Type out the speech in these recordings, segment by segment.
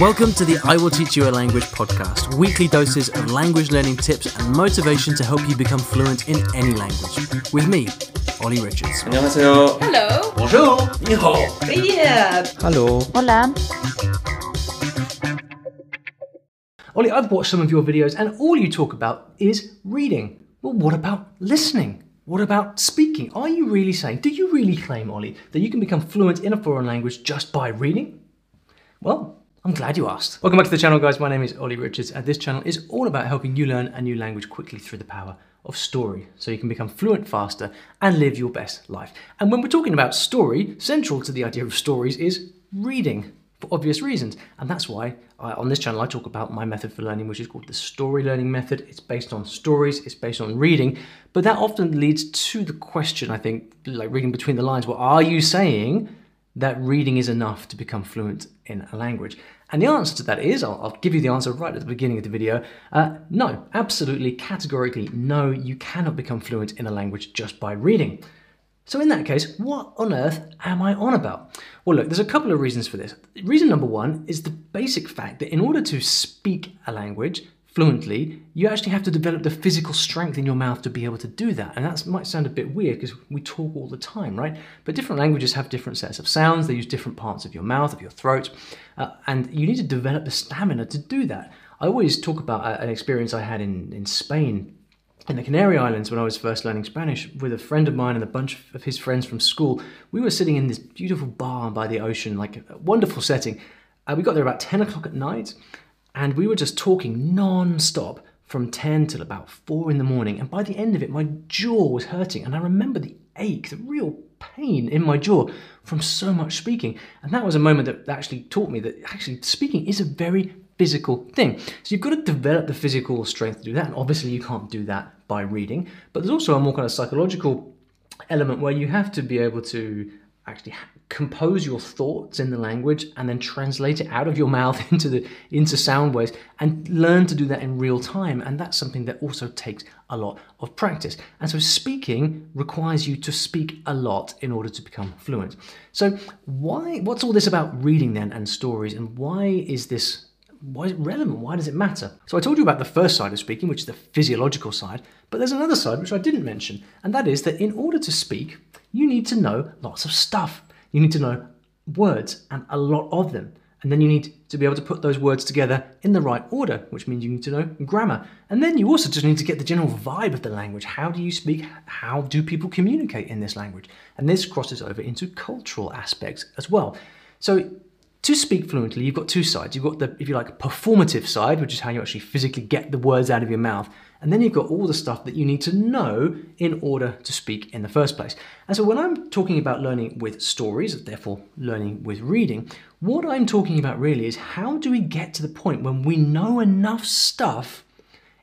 Welcome to the I Will Teach You a Language podcast, weekly doses of language learning tips and motivation to help you become fluent in any language. With me, Ollie Richards. 안녕하세요. Hello. Bonjour. Yeah. Hello. Hola. Ollie, I've watched some of your videos and all you talk about is reading. Well, what about listening? What about speaking? Are you really saying, do you really claim, Ollie, that you can become fluent in a foreign language just by reading? Well, I'm glad you asked. Welcome back to the channel, guys. My name is Ollie Richards, and this channel is all about helping you learn a new language quickly through the power of story so you can become fluent faster and live your best life. And when we're talking about story, central to the idea of stories is reading for obvious reasons. And that's why I, on this channel I talk about my method for learning, which is called the story learning method. It's based on stories, it's based on reading, but that often leads to the question, I think, like reading between the lines, well, are you saying that reading is enough to become fluent in a language? And the answer to that is, I'll, I'll give you the answer right at the beginning of the video, uh, no, absolutely, categorically, no, you cannot become fluent in a language just by reading. So in that case, what on earth am I on about? Well, look, there's a couple of reasons for this. Reason number one is the basic fact that in order to speak a language, fluently, you actually have to develop the physical strength in your mouth to be able to do that. And that might sound a bit weird because we talk all the time, right? But different languages have different sets of sounds. They use different parts of your mouth, of your throat. Uh, and you need to develop the stamina to do that. I always talk about uh, an experience I had in, in Spain in the Canary Islands when I was first learning Spanish with a friend of mine and a bunch of his friends from school. We were sitting in this beautiful bar by the ocean, like a wonderful setting. Uh, we got there about 10 o'clock at night and we were just talking non-stop from 10 till about 4 in the morning. And by the end of it, my jaw was hurting. And I remember the ache, the real pain in my jaw from so much speaking. And that was a moment that actually taught me that actually speaking is a very physical thing. So you've got to develop the physical strength to do that. And obviously you can't do that by reading. But there's also a more kind of psychological element where you have to be able to actually compose your thoughts in the language and then translate it out of your mouth into the into sound waves and learn to do that in real time. And that's something that also takes a lot of practice. And so speaking requires you to speak a lot in order to become fluent. So why what's all this about reading then and stories? And why is this why is it relevant? Why does it matter? So I told you about the first side of speaking, which is the physiological side, but there's another side which I didn't mention, and that is that in order to speak, you need to know lots of stuff. You need to know words and a lot of them. And then you need to be able to put those words together in the right order, which means you need to know grammar. And then you also just need to get the general vibe of the language. How do you speak? How do people communicate in this language? And this crosses over into cultural aspects as well. So to speak fluently, you've got two sides. You've got the, if you like, performative side, which is how you actually physically get the words out of your mouth. And then you've got all the stuff that you need to know in order to speak in the first place. And so when I'm talking about learning with stories, therefore learning with reading, what I'm talking about really is how do we get to the point when we know enough stuff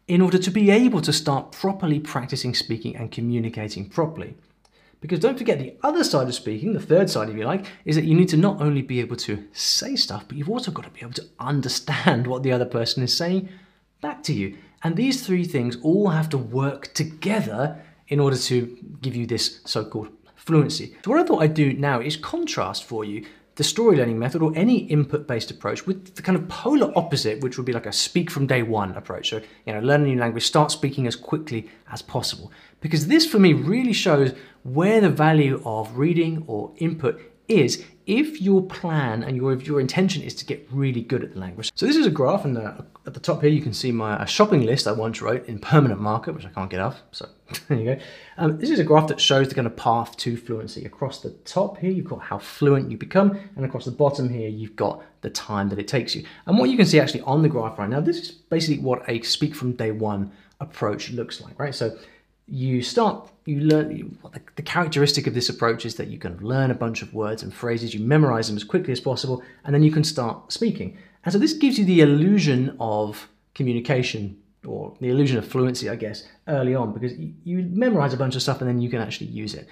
in order to be able to start properly practicing speaking and communicating properly. Because don't forget, the other side of speaking, the third side, if you like, is that you need to not only be able to say stuff, but you've also got to be able to understand what the other person is saying back to you. And these three things all have to work together in order to give you this so called fluency. So, what I thought I'd do now is contrast for you the story learning method or any input based approach with the kind of polar opposite, which would be like a speak from day one approach. So, you know, learn a new language, start speaking as quickly as possible. Because this for me really shows where the value of reading or input is if your plan and your, your intention is to get really good at the language. So this is a graph and uh, at the top here you can see my shopping list I once wrote in permanent marker, which I can't get off, so there you go. Um, this is a graph that shows the kind of path to fluency. Across the top here you've got how fluent you become and across the bottom here you've got the time that it takes you. And what you can see actually on the graph right now, this is basically what a speak from day one approach looks like, right? So you start, you learn, the, the, characteristic of this approach is that you can learn a bunch of words and phrases, you memorize them as quickly as possible, and then you can start speaking. And so this gives you the illusion of communication or the illusion of fluency, I guess, early on, because you, you memorize a bunch of stuff and then you can actually use it.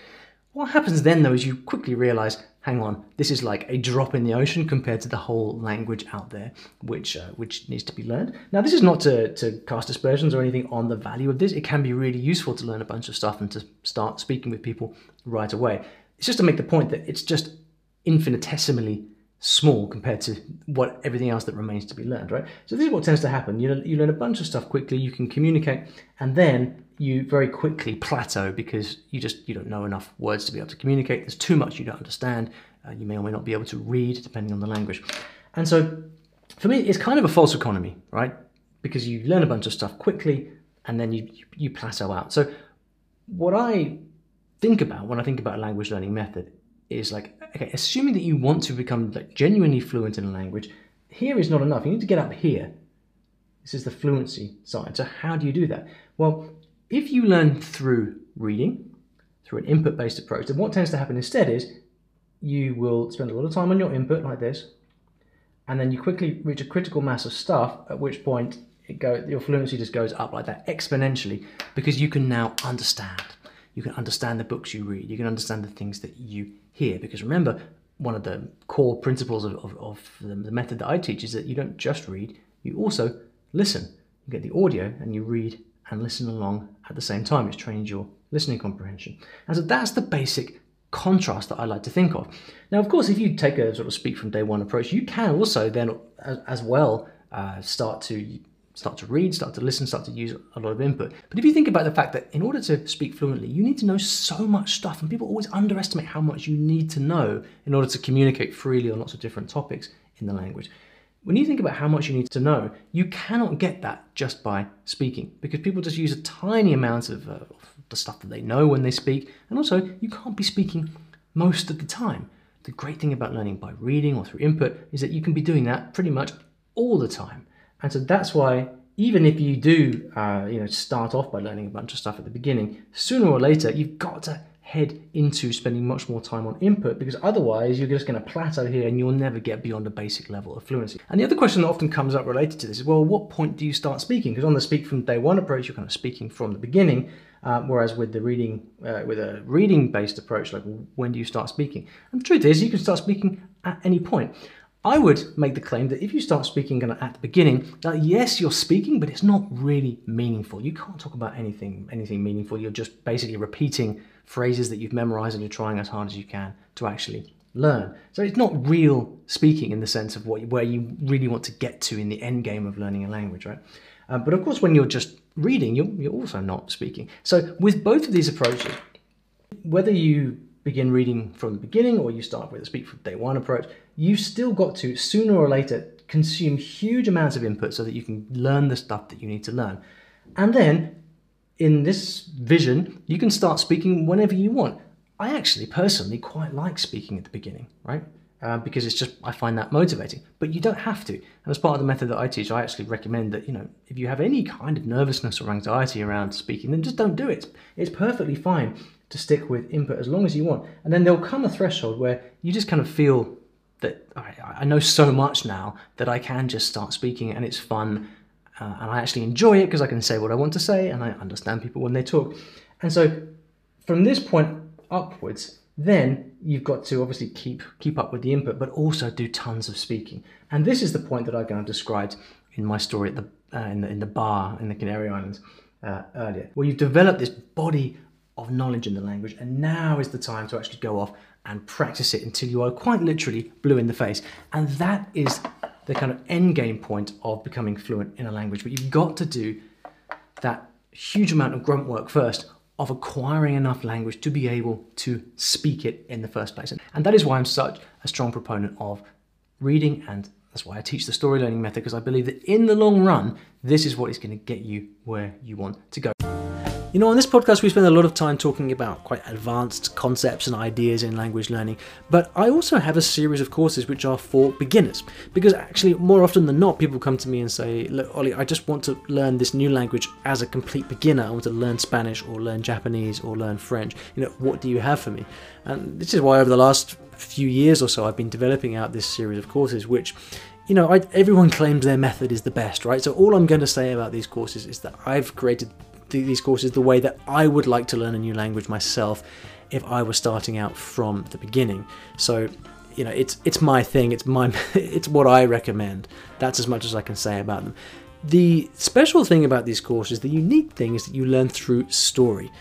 What happens then, though, is you quickly realize, hang on, this is like a drop in the ocean compared to the whole language out there, which uh, which needs to be learned. Now, this is not to, to cast aspersions or anything on the value of this. It can be really useful to learn a bunch of stuff and to start speaking with people right away. It's just to make the point that it's just infinitesimally small compared to what everything else that remains to be learned, right? So this is what tends to happen. You, know you learn a bunch of stuff quickly, you can communicate, and then you very quickly plateau because you just you don't know enough words to be able to communicate. There's too much you don't understand. Uh, you may or may not be able to read depending on the language. And so for me, it's kind of a false economy, right? Because you learn a bunch of stuff quickly and then you, you plateau out. So what I think about when I think about a language learning method is like, okay, assuming that you want to become like genuinely fluent in a language, here is not enough. You need to get up here. This is the fluency side. So how do you do that? Well, if you learn through reading, through an input-based approach, then what tends to happen instead is you will spend a lot of time on your input like this, and then you quickly reach a critical mass of stuff, at which point it go, your fluency just goes up like that exponentially because you can now understand. You can understand the books you read. You can understand the things that you hear. Because remember, one of the core principles of, of, of the, method that I teach is that you don't just read, you also listen. You get the audio and you read and listen along at the same time. It's trained your listening comprehension. And so that's the basic contrast that I like to think of. Now, of course, if you take a sort of speak from day one approach, you can also then as, as well uh, start to start to read, start to listen, start to use a lot of input. But if you think about the fact that in order to speak fluently, you need to know so much stuff, and people always underestimate how much you need to know in order to communicate freely on lots of different topics in the language. When you think about how much you need to know, you cannot get that just by speaking because people just use a tiny amount of, uh, of the stuff that they know when they speak, and also you can't be speaking most of the time. The great thing about learning by reading or through input is that you can be doing that pretty much all the time. And so that's why even if you do, uh, you know, start off by learning a bunch of stuff at the beginning, sooner or later you've got to head into spending much more time on input because otherwise you're just going to plateau here and you'll never get beyond a basic level of fluency. And the other question that often comes up related to this is, well, what point do you start speaking? Because on the speak from day one approach, you're kind of speaking from the beginning, uh, whereas with the reading, uh, with a reading-based approach, like when do you start speaking? And the truth is, you can start speaking at any point. I would make the claim that if you start speaking at the beginning, that yes, you're speaking, but it's not really meaningful. You can't talk about anything, anything meaningful. You're just basically repeating phrases that you've memorized and you're trying as hard as you can to actually learn. So it's not real speaking in the sense of what where you really want to get to in the end game of learning a language, right? Uh, but of course, when you're just reading, you're, you're also not speaking. So with both of these approaches, whether you begin reading from the beginning or you start with a speak from day one approach, you've still got to sooner or later consume huge amounts of input so that you can learn the stuff that you need to learn. And then in this vision, you can start speaking whenever you want. I actually personally quite like speaking at the beginning, right? Uh, because it's just I find that motivating. But you don't have to. And as part of the method that I teach, I actually recommend that you know if you have any kind of nervousness or anxiety around speaking, then just don't do it. It's perfectly fine to stick with input as long as you want. And then there'll come a threshold where you just kind of feel that I, I know so much now that I can just start speaking and it's fun uh, and I actually enjoy it because I can say what I want to say and I understand people when they talk. And so from this point upwards, then you've got to obviously keep keep up with the input, but also do tons of speaking. And this is the point that I kind of described in my story at the uh, in the in the bar in the Canary Islands uh, earlier, where you've developed this body of knowledge in the language, and now is the time to actually go off and practice it until you are quite literally blue in the face. And that is the kind of end game point of becoming fluent in a language. But you've got to do that huge amount of grunt work first of acquiring enough language to be able to speak it in the first place. And that is why I'm such a strong proponent of reading and that's why I teach the story learning method because I believe that in the long run, this is what is going to get you where you want to go. You know, on this podcast, we spend a lot of time talking about quite advanced concepts and ideas in language learning, but I also have a series of courses which are for beginners. Because actually, more often than not, people come to me and say, Look, Ollie, I just want to learn this new language as a complete beginner. I want to learn Spanish or learn Japanese or learn French. You know, what do you have for me? And this is why over the last few years or so, I've been developing out this series of courses, which you know, I, everyone claims their method is the best, right? So all I'm going to say about these courses is that I've created these courses the way that I would like to learn a new language myself if I was starting out from the beginning. So, you know, it's it's my thing. It's my it's what I recommend. That's as much as I can say about them. The special thing about these courses, the unique thing, is that you learn through story.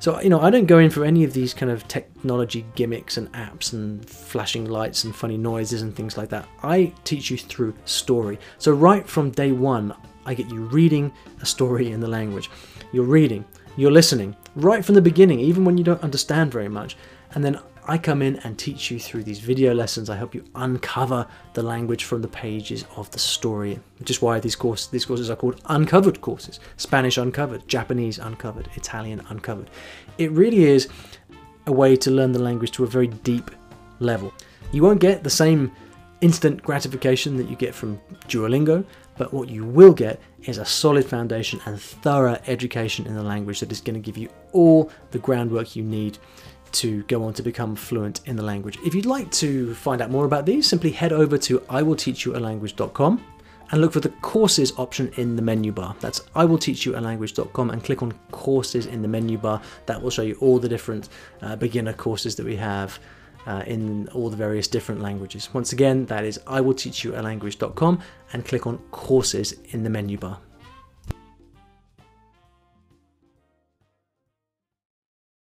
So, you know, I don't go in for any of these kind of technology gimmicks and apps and flashing lights and funny noises and things like that. I teach you through story. So, right from day one, I get you reading a story in the language. You're reading, you're listening, right from the beginning, even when you don't understand very much. And then I come in and teach you through these video lessons. I help you uncover the language from the pages of the story, which is why these courses these courses are called uncovered courses. Spanish uncovered, Japanese uncovered, Italian uncovered. It really is a way to learn the language to a very deep level. You won't get the same instant gratification that you get from Duolingo, but what you will get is a solid foundation and thorough education in the language that is going to give you all the groundwork you need to go on to become fluent in the language. If you'd like to find out more about these, simply head over to iwillteachyoualanguage.com and look for the courses option in the menu bar. That's iwillteachyoualanguage.com and click on courses in the menu bar. That will show you all the different uh, beginner courses that we have uh, in all the various different languages. Once again, that is iwillteachyoualanguage.com and click on courses in the menu bar.